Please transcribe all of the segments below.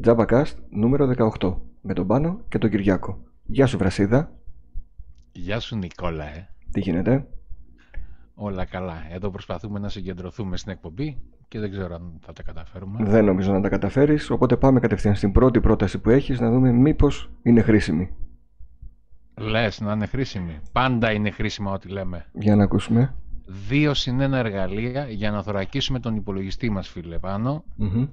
Τζάμπακαστ νούμερο 18 με τον Πάνο και τον Κυριάκο. Γεια σου Βρασίδα. Γεια σου Νικόλα, ε. Τι γίνεται; Όλα καλά. Εδώ προσπαθούμε να συγκεντρωθούμε στην εκπομπή και δεν ξέρω αν θα τα καταφέρουμε. Δεν νομίζω να τα καταφέρεις, οπότε πάμε κατευθείαν στην πρώτη πρόταση που έχεις να δούμε μήπως είναι χρήσιμη. Λες να είναι χρήσιμη. Πάντα είναι χρήσιμα ό,τι λέμε. Για να ακούσουμε. Δύο συν ένα εργαλεία για να θωρακίσουμε τον υπολογιστή μας φίλε πάνω. Μμμ.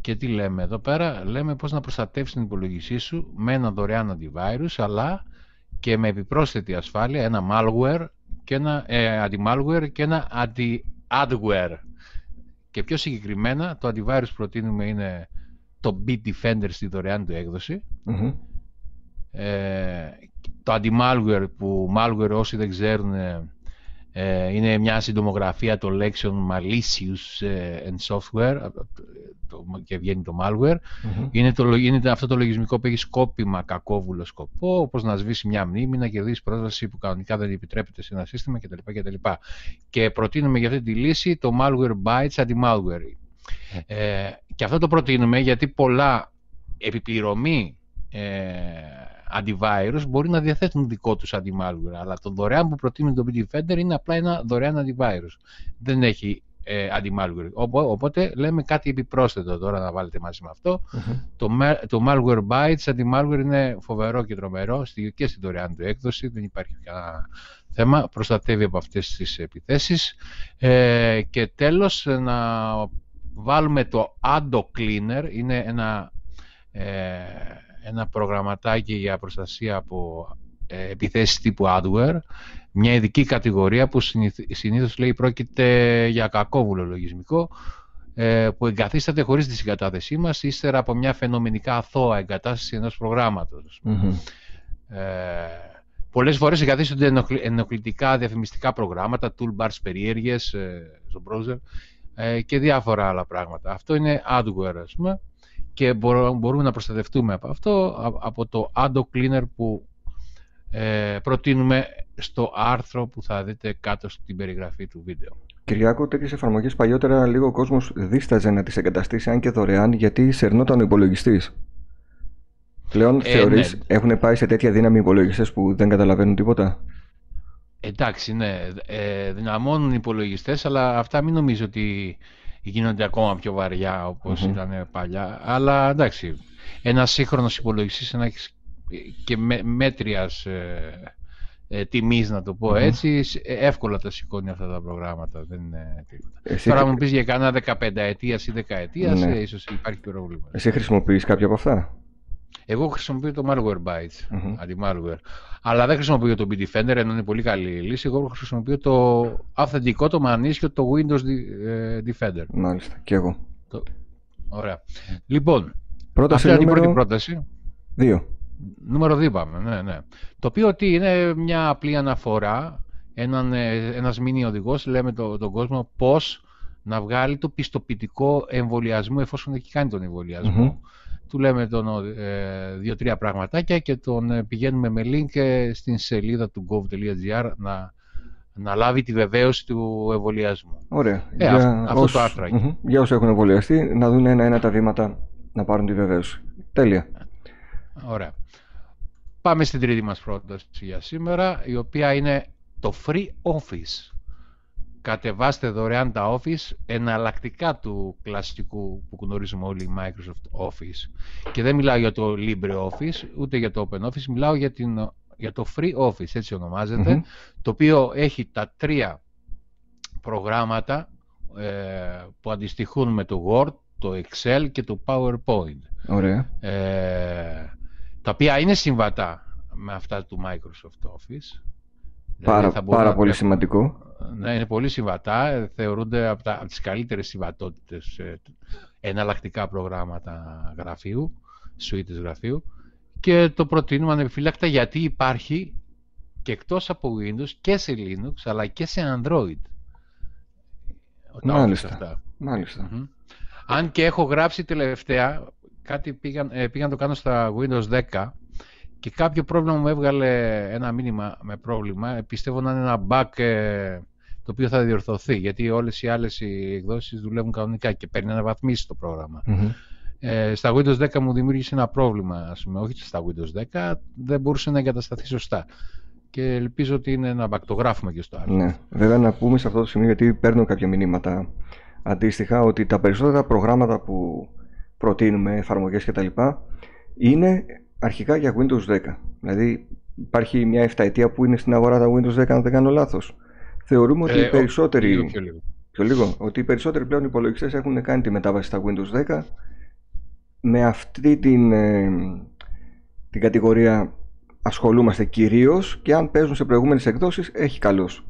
Και τι λέμε εδώ πέρα, λέμε πώς να προστατεύσεις την υπολογιστή σου με ένα δωρεάν antivirus, αλλά και με επιπρόσθετη ασφάλεια, ένα malware και ένα ε, anti-malware και ένα anti-adware. Και πιο συγκεκριμένα, το antivirus που προτείνουμε είναι το Bitdefender στη δωρεάν του έκδοση. Μμμ. Ε, το anti-malware που malware όσοι δεν ξέρουν ε, είναι μια συντομογραφία των λέξεων malicious ε, and software από το- το- και βγαίνει το malware. Μμμ. Είναι, το, λο- είναι αυτό το λογισμικό που έχει σκόπιμα κακόβουλο σκοπό, όπως να σβήσει μια μνήμη, να κερδίσει πρόσβαση που κανονικά δεν επιτρέπεται σε ένα σύστημα κτλ. κτλ. Και προτείνουμε για αυτή τη λύση το malware bytes anti-malware. Ε, και αυτό το προτείνουμε γιατί πολλά επιπληρωμή ε, antivirus μπορεί να διαθέτουν δικό τους anti-malware, αλλά το δωρεάν που προτείνει το Bitdefender είναι απλά ένα δωρεάν antivirus. Δεν έχει ε, anti-malware. Οπό- Οπότε λέμε κάτι επιπρόσθετο τώρα να βάλετε μαζί με αυτό. Μμμ. Το, ma- το malware bytes, anti-malware είναι φοβερό και τρομερό στη- και στην δωρεάν του έκδοση, δεν υπάρχει κανένα θέμα, προστατεύει από αυτές τις επιθέσεις. Ε, και τέλος να βάλουμε το Ado Cleaner, είναι ένα, ε, ένα προγραμματάκι για προστασία από ε, επιθέσεις τύπου adware, μια ειδική κατηγορία που συνηθ- συνήθως λέει πρόκειται για κακόβουλο λογισμικό, ε, που εγκαθίσταται χωρίς τη συγκατάθεσή μας ύστερα από μια φαινομενικά αθώα εγκατάσταση ενός προγράμματος. Μμμ. Ε, πολλές φορές εγκαθίστανται ενοχλη- ενοχλητικά διαφημιστικά προγράμματα, toolbars περίεργες ε, στο browser ε, και διάφορα άλλα πράγματα. Αυτό είναι adware, ας πούμε, και μπορώ- μπορούμε να προστατευτούμε από αυτό, α- από το Ado Cleaner που ε, προτείνουμε στο άρθρο που θα δείτε κάτω στην περιγραφή του βίντεο. Κυριάκο, τέτοιες εφαρμογές παλιότερα λίγο ο κόσμος δίσταζε να τις εγκαταστήσει, αν και δωρεάν, γιατί σερνόταν ο υπολογιστής. Πλέον Ε, θεωρείς ναι. έχουν πάει σε τέτοια δύναμη υπολογιστές που δεν καταλαβαίνουν τίποτα; Εντάξει, ναι, ε, δυναμώνουν οι υπολογιστές, αλλά αυτά μην νομίζω ότι γίνονται ακόμα πιο βαριά όπως Μμμ. ήταν παλιά. Αλλά εντάξει, ένας σύγχρονος υπολογιστής ένας έχεις και με, μέτριας ε, ε, τιμής, να το πω Μμμ. έτσι, σ- ε, εύκολα τα σηκώνει αυτά τα προγράμματα. Δεν είναι τίποτα. Εσύ, Τώρα μου πεις για κανένα 15 ετίας ή 10 ετίας, Ναι. ε, ίσως υπάρχει πρόβλημα. εσύ χρησιμοποιείς κάποια από αυτά; Εγώ χρησιμοποιώ το malware bytes, Μμμ. anti-malware. Αλλά δεν χρησιμοποιώ το Bitdefender, ενώ είναι πολύ καλή λύση. Εγώ χρησιμοποιώ το αυθεντικό, το μανίσιο, το Windows Di- ε, Defender. Μάλιστα, και εγώ. Ωραία. Λοιπόν, Πρόταση αυτή είναι η νούμερο πρώτη πρόταση. 2. Νούμερο 2 πάμε, ναι, ναι. Το οποίο τι είναι μια απλή αναφορά, έναν, ε, ένας μήνυ οδηγός, λέμε το, τον κόσμο πώς να βγάλει το πιστοποιητικό εμβολιασμού εφόσον έχει κάνει τον εμβολιασμό. Μμμ. Του λέμε τον, ε, δύο-τρία πραγματάκια και τον ε, πηγαίνουμε με link ε, στην σελίδα του gov.gr να, να λάβει τη βεβαίωση του εμβολιασμού. Ωραία. Ε, αυ- αυτό το άρθρο έχει. Μμμ. Για όσους έχουν εμβολιαστεί, να δουν ένα-ένα τα βήματα να πάρουν τη βεβαίωση. Τέλεια. Ωραία. Πάμε στην τρίτη μας πρόταση για σήμερα, η οποία είναι το Free Office. Κατεβάστε δωρεάν τα Office εναλλακτικά του κλασικού που γνωρίζουμε όλοι η Microsoft Office. Και δεν μιλάω για το LibreOffice, ούτε για το OpenOffice, μιλάω για, την, για το Free Office, έτσι ονομάζεται, Μμμ. το οποίο έχει τα τρία προγράμματα ε, που αντιστοιχούν με το Word, το Excel και το PowerPoint Ωραία. ε, τα οποία είναι συμβατά με αυτά του Microsoft Office. Πάρα, Δηλαδή θα μπορούν πάρα να πολύ τρέχουν- σημαντικό. Ναι, είναι πολύ συμβατά. ε, Θεωρούνται από, τα, από τις καλύτερες συμβατότητες ε, εναλλακτικά προγράμματα γραφείου, σουίτες γραφείου και το προτείνουμε ανεπιφύλακτα γιατί υπάρχει και εκτός από Windows και σε Linux αλλά και σε Android. Τα Office Μάλιστα. αυτά. Μάλιστα. Μμμ. Αν και έχω γράψει τελευταία, κάτι πήγαν, ε, πήγα να το κάνω στα Windows 10 και κάποιο πρόβλημα μου έβγαλε ένα μήνυμα με πρόβλημα. Ε, Πιστεύω να είναι ένα bug ε, το οποίο θα διορθωθεί γιατί όλες οι άλλες οι εκδόσεις δουλεύουν κανονικά και παίρνει αναβαθμίσει το πρόγραμμα. Μμμ. Ε, στα Windows 10 μου δημιούργησε ένα πρόβλημα, ας πούμε, όχι στα Windows 10, δεν μπορούσε να εγκατασταθεί σωστά. Και ελπίζω ότι είναι να μπακτογράφουμε και στο άλλο. Ναι, βέβαια να πούμε σε αυτό το σημείο, γιατί παίρνω κάποια μηνύματα αντίστοιχα, ότι τα περισσότερα προγράμματα που προτείνουμε, εφαρμογές κτλ. είναι αρχικά για Windows 10. Δηλαδή υπάρχει μια 7 ετία που είναι στην αγορά τα Windows 10, αν δεν κάνω λάθος. Θεωρούμε ότι οι ε, περισσότεροι... Πιο λίγο. Πιο λίγο. Ότι οι περισσότεροι πλέον υπολογιστές έχουν κάνει τη μετάβαση στα Windows 10 με αυτή την, ε, την κατηγορία ασχολούμαστε κυρίως και αν παίζουν σε προηγούμενες εκδόσεις έχει καλώς.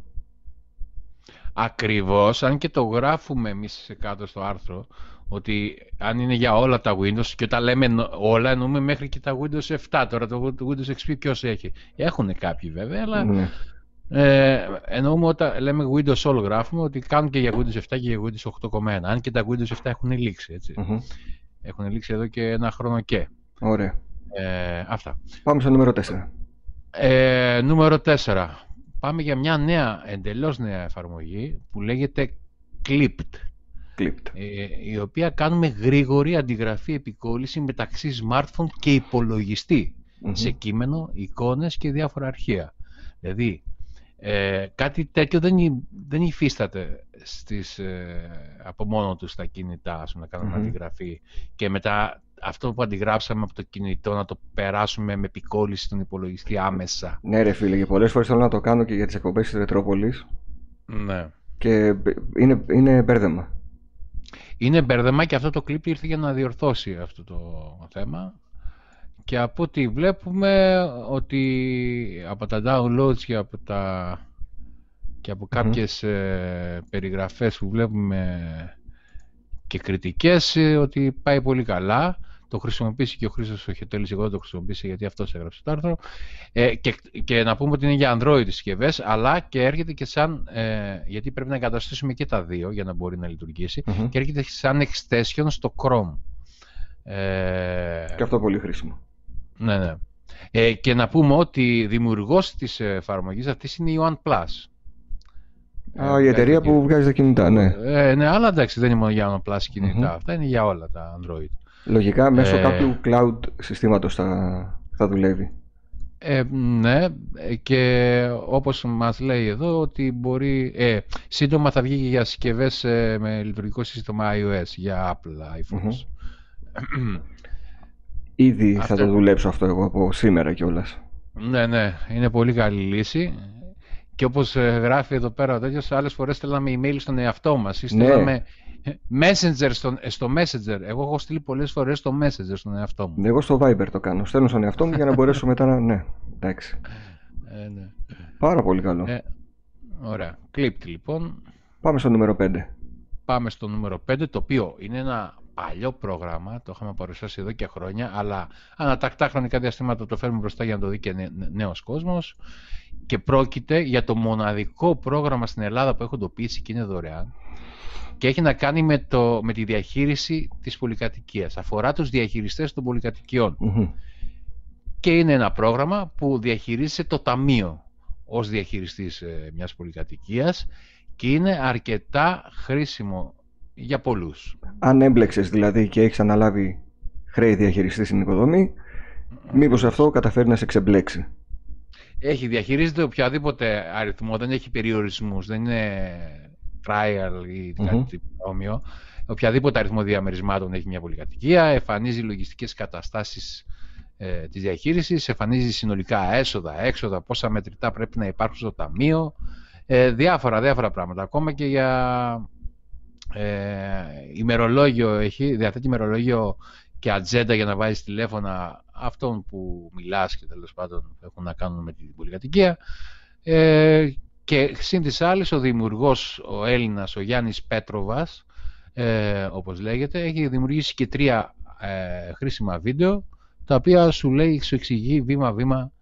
Ακριβώς, αν και το γράφουμε εμείς κάτω στο άρθρο ότι αν είναι για όλα τα Windows και όταν λέμε όλα εννοούμε μέχρι και τα Windows 7 τώρα το, Windows XP ποιος έχει; Έχουν κάποιοι βέβαια αλλά ναι. Ε, εννοούμε όταν λέμε Windows all γράφουμε ότι κάνουν και για Windows 7 και για Windows 8.1 αν και τα Windows 7 έχουν λήξει έτσι. έχουν λήξει εδώ και ένα χρόνο και Ωραία. Ε, αυτά. Πάμε στο νούμερο 4. Ε, νούμερο 4. Πάμε για μια νέα, εντελώς νέα εφαρμογή που λέγεται Clipped. Clipped. Ε, η οποία κάνουμε γρήγορη αντιγραφή επικόλληση μεταξύ smartphone και υπολογιστη σε κείμενο, εικόνες και διάφορα αρχεία. Δηλαδή, ε, κάτι τέτοιο δεν, δεν υφίσταται στις, ε, από μόνο τους στα κινητά, να κάνουμε αντιγραφή και μετά αυτό που αντιγράψαμε από το κινητό να το περάσουμε με επικόλληση στον υπολογιστή άμεσα. Ναι, ρε φίλε, και πολλές φορές θέλω να το κάνω και για τις εκπομπές της Ρετρόπολης. Ναι. Και είναι, είναι μπέρδεμα. Είναι μπέρδεμα και αυτό το κλιπ ήρθε για να διορθώσει αυτό το θέμα. Και από ό,τι βλέπουμε ότι από τα downloads και από, τα... και από κάποιες ε, περιγραφές που βλέπουμε και κριτικές ε, ότι πάει πολύ καλά το χρησιμοποιήσει και ο Χρήστος Χετέλη. Εγώ δεν το χρησιμοποίησα γιατί αυτός έγραψε το άρθρο. Ε, και, και να πούμε ότι είναι για Android συσκευές, αλλά και έρχεται και σαν. Ε, γιατί πρέπει να εγκαταστήσουμε και τα δύο για να μπορεί να λειτουργησει Και έρχεται σαν extension στο Chrome. Ε, και αυτό πολύ χρήσιμο. Ναι, ναι. Ε, και να πούμε ότι δημιουργός της εφαρμογής αυτής είναι η OnePlus. Α, η εταιρεία που βγάζει τα κινητά, ναι. Ε, ναι, αλλά εντάξει, δεν είναι μόνο για OnePlus κινητα Αυτά είναι για όλα τα Android. Λογικά μέσω ε, κάποιου cloud συστήματος θα, θα δουλεύει. Ε, ναι, και όπως μας λέει εδώ ότι μπορεί, ε, σύντομα θα βγει και για συσκευές ε, με λειτουργικό σύστημα iOS για Apple iPhones. Ήδη θα το δουλέψω αυτό εγώ από σήμερα κιόλας. Ναι, ναι, είναι πολύ καλή λύση. Και όπως ε, γράφει εδώ πέρα ο τέτοιος, άλλες φορές στέλναμε email στον εαυτό μας ή ναι. στέλναμε Messenger στο, στο Messenger. Εγώ έχω στείλει πολλές φορές στο Messenger στον εαυτό μου. Εγώ στο Viber το κάνω. Στέλνω στον εαυτό μου για να μπορέσω μετά να. Ναι, εντάξει. Ε, ναι. Πάρα πολύ καλό. Ε, ωραία. Clipped λοιπόν. Πάμε στο νούμερο 5. Πάμε στο νούμερο 5, το οποίο είναι ένα παλιό πρόγραμμα, το είχαμε παρουσιάσει εδώ και χρόνια, αλλά ανατακτά χρονικά διαστήματα το φέρουμε μπροστά για να το δει και νέος κόσμος. Και πρόκειται για το μοναδικό πρόγραμμα στην Ελλάδα που έχω εντοπίσει και είναι δωρεάν και έχει να κάνει με, το, με τη διαχείριση της πολυκατοικίας. Αφορά τους διαχειριστές των πολυκατοικιων Και είναι ένα πρόγραμμα που διαχειρίζεται το ταμείο ως διαχειριστής ε, μιας πολυκατοικίας και είναι αρκετά χρήσιμο για πολλούς. Αν έμπλεξες δηλαδή και έχεις αναλάβει χρέη διαχειριστή στην οικοδομή, μήπως αυτό καταφέρει να σε ξεμπλέξει; Έχει, διαχειρίζεται οποιαδήποτε αριθμό, δεν έχει περιορισμούς, δεν είναι trial ή κάτι όμοιο. Οποιαδήποτε αριθμό διαμερισμάτων έχει μια πολυκατοικία, εμφανίζει λογιστικές καταστάσεις ε, της διαχείρισης, εμφανίζει συνολικά έσοδα, έξοδα, πόσα μετρητά πρέπει να υπάρχουν στο ταμείο, ε, διάφορα, διάφορα πράγματα. Ακόμα και για ε, ημερολόγιο έχει, διαθέτει ημερολόγιο και ατζέντα για να βάζεις τηλέφωνα αυτών που μιλάς και τέλος πάντων έχουν να κάνουν με την πολυκατοικία. Ε, και σύν της άλλης ο δημιουργός, ο Έλληνας, ο Γιάννης Πέτροβας, ε, όπως λέγεται, έχει δημιουργήσει και τρία ε, χρήσιμα βίντεο, τα οποία σου λέει, σου εξηγεί βήμα-βήμα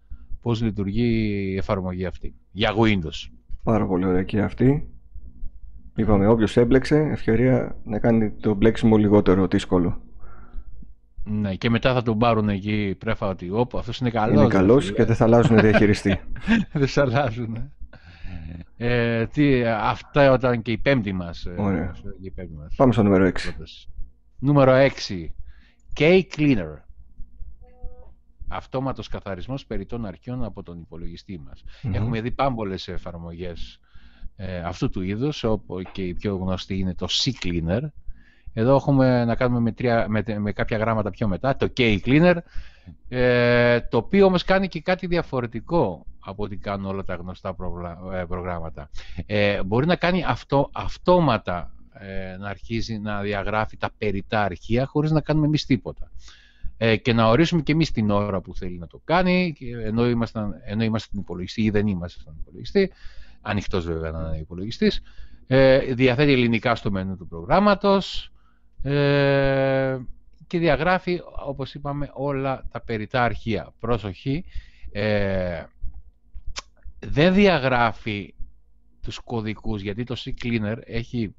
πώς λειτουργεί η εφαρμογή αυτή, για Windows. Πάρα πολύ ωραία και αυτή. Είπαμε, όποιος έμπλεξε, ευκαιρία να κάνει το μπλέξιμο λιγότερο δύσκολο. Ναι, και μετά θα τον πάρουν εκεί πρέφα ότι όπ, αυτός είναι καλός. Είναι καλός και δεν θα αλλάζουν διαχειριστή. δεν θα αλλάζουν. Ε, τι, αυτά ήταν και η πέμπτη μας. Ε, Ωραία. Πάμε στο νούμερο 6. Νούμερο 6. K-Cleaner. Αυτόματος καθαρισμός περιττών αρχείων από τον υπολογιστή μας. Έχουμε δει πάμπολες εφαρμογές ε, αυτού του είδους, όπου και η πιο γνωστή είναι το C-Cleaner. Εδώ έχουμε να κάνουμε με, τρία, με, με κάποια γράμματα πιο μετά, το K-Cleaner, ε, το οποίο όμως κάνει και κάτι διαφορετικό από ό,τι κάνουν όλα τα γνωστά ε, προγράμματα. Ε, μπορεί να κάνει αυτό, αυτόματα ε, να αρχίζει να διαγράφει τα περιτά αρχεία χωρίς να κάνουμε εμείς τίποτα. Ε, και να ορίσουμε και εμείς την ώρα που θέλει να το κάνει, ενώ είμαστε, ενώ είμαστε στην υπολογιστή ή δεν είμαστε στον υπολογιστή, ανοιχτός βέβαια να είναι υπολογιστής, ε, διαθέτει ελληνικά στο μενού του προγράμματος ε, και διαγράφει, όπως είπαμε, όλα τα περιτά αρχεία. Πρόσοχη, ε, δεν διαγράφει τους κωδικούς, γιατί το C-Cleaner έχει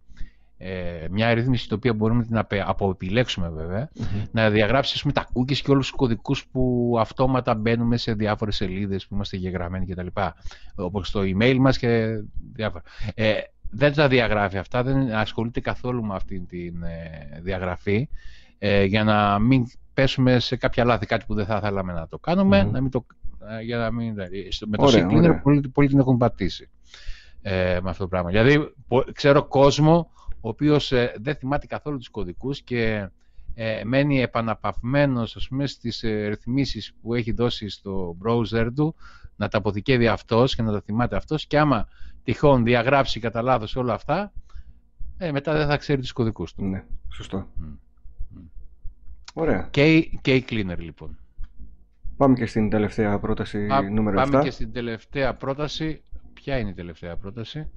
ε, μια ρύθμιση την οποία μπορούμε να αποεπιλέξουμε βέβαια, να διαγράψει πούμε, τα cookies και όλους τους κωδικούς που αυτόματα μπαίνουμε σε διάφορες σελίδες που είμαστε γεγραμμένοι κτλ. Όπως το email μας και διάφορα. Ε, δεν τα διαγράφει αυτά, δεν ασχολείται καθόλου με αυτή τη ε, διαγραφή ε, για να μην πέσουμε σε κάποια λάθη, κάτι που δεν θα θέλαμε να το κάνουμε, να μην το, ε, για να μην, με το συγκλίνερ πολλοί, πολλοί την έχουν πατήσει ε, με αυτό το πράγμα. Δηλαδή, ξέρω κόσμο ο οποίος ε, δεν θυμάται καθόλου τους κωδικούς και ε, μένει επαναπαυμένος ας πούμε, στις ε, ρυθμίσεις που έχει δώσει στο browser του να τα αποθηκεύει αυτός και να τα θυμάται αυτός και άμα τυχόν διαγράψει κατά λάθος όλα αυτά ε, μετά δεν θα ξέρει τους κωδικούς του. Ναι, σωστό. Ωραία. Και, και η cleaner λοιπόν. Πάμε και στην τελευταία πρόταση νούμερο 7. Πάμε και στην τελευταία πρόταση. Ποια είναι η τελευταία πρόταση;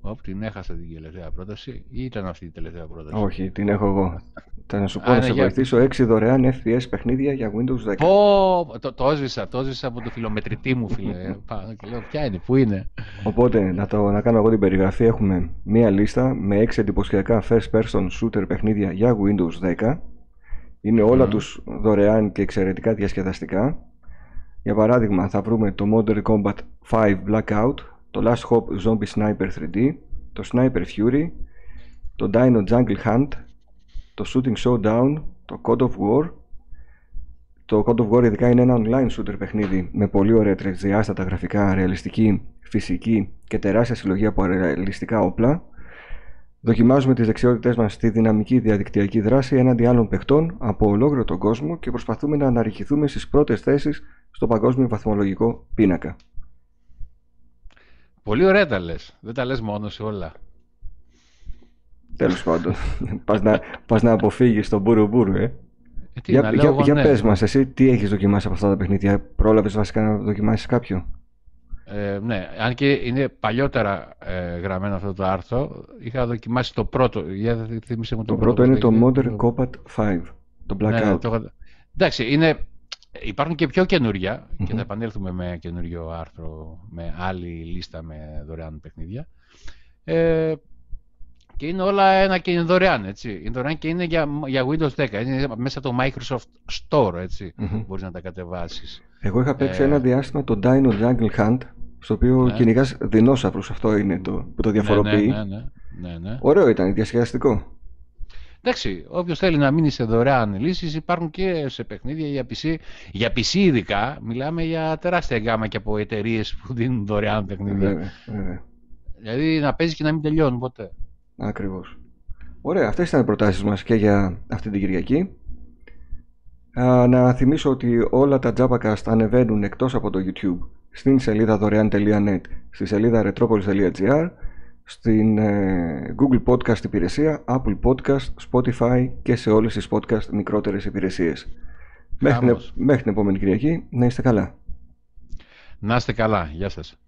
Όπ, την έχασα την τελευταία πρόταση ή ήταν αυτή η τελευταία πρόταση; Όχι, την έχω εγώ. Θα να σου πω να σε βοηθήσω 6 δωρεάν FPS παιχνίδια για Windows 10. Πω, το, το έζησα, το έζησα από το φιλομετρητή μου, φίλε. Πάω και λέω, ποια είναι, πού είναι; Οπότε, να, το, να κάνω εγώ την περιγραφή. Έχουμε μία λίστα με 6 εντυπωσιακά first person shooter παιχνίδια για Windows 10. Είναι όλα mm. τους δωρεάν και εξαιρετικά διασκεδαστικά. Για παράδειγμα, θα βρούμε το Modern Combat 5 Blackout, το Last Hope Zombie Sniper 3D, το Sniper Fury, το Dino Jungle Hunt, το Shooting Showdown, το Code of War. Το Code of War ειδικά είναι ένα online shooter παιχνίδι με πολύ ωραία τρισδιάστατα γραφικά, ρεαλιστική, φυσική και τεράστια συλλογή από ρεαλιστικά όπλα. Δοκιμάζουμε τις δεξιότητές μας στη δυναμική διαδικτυακή δράση έναντι άλλων παιχτών από ολόκληρο τον κόσμο και προσπαθούμε να αναρριχηθούμε στις πρώτες θέσεις στο παγκόσμιο βαθμολογικό πίνακα. Πολύ ωραία τα λες. Δεν τα λες μόνος σε όλα. Τέλος πάντων. πας, να, πας να αποφύγεις τον μπούρου μπούρου, ε. ε τι, για για, για ναι, πες μας, εσύ τι έχεις δοκιμάσει από αυτά τα παιχνίδια; Πρόλαβες βασικά να δοκιμάσεις κάποιο; Ε, ναι, αν και είναι παλιότερα ε, γραμμένο αυτό το άρθρο, είχα δοκιμάσει το πρώτο. Για θυμίσαι μου το, το πρώτο. είναι το Modern Combat 5, το ναι, ναι, Blackout. Ναι, το... Εντάξει, είναι Υπάρχουν και πιο καινούρια και θα επανέλθουμε με καινούριο άρθρο με άλλη λίστα με δωρεάν παιχνίδια. Ε, και είναι όλα ένα και είναι δωρεάν, έτσι. Είναι δωρεάν και είναι για, για Windows 10. Είναι μέσα από το Microsoft Store, έτσι. Mm-hmm. Μπορείς να τα κατεβάσεις. Εγώ είχα παίξει ε, ένα διάστημα το Dino Jungle Hunt, στο οποίο ναι. κυνηγάς δεινόσαυρους. Αυτό είναι το, που το ναι, διαφοροποιεί. Ναι, ναι, ναι, ναι, Ωραίο ήταν, διασκεδαστικό. Εντάξει, όποιος θέλει να μείνει σε δωρεάν λύσεις, υπάρχουν και σε παιχνίδια για PC. Για PC ειδικά, μιλάμε για τεράστια γκάμα και από εταιρείες που δίνουν δωρεάν παιχνίδια. Βέβαια, βέβαια. Δηλαδή να παίζεις και να μην τελειώνει ποτέ. Ακριβώς. Ωραία, αυτές ήταν οι προτάσεις μας και για αυτή την Κυριακή. Α, να θυμίσω ότι όλα τα Jabacast ανεβαίνουν εκτός από το YouTube στην σελίδα δωρεάν.net, στη σελίδα retropolis.gr στην ε, Google Podcast υπηρεσία, Apple Podcast, Spotify και σε όλες τις podcast μικρότερες υπηρεσίες. Μέχρι, μέχρι την επόμενη Κυριακή, να είστε καλά. Να είστε καλά. Γεια σας.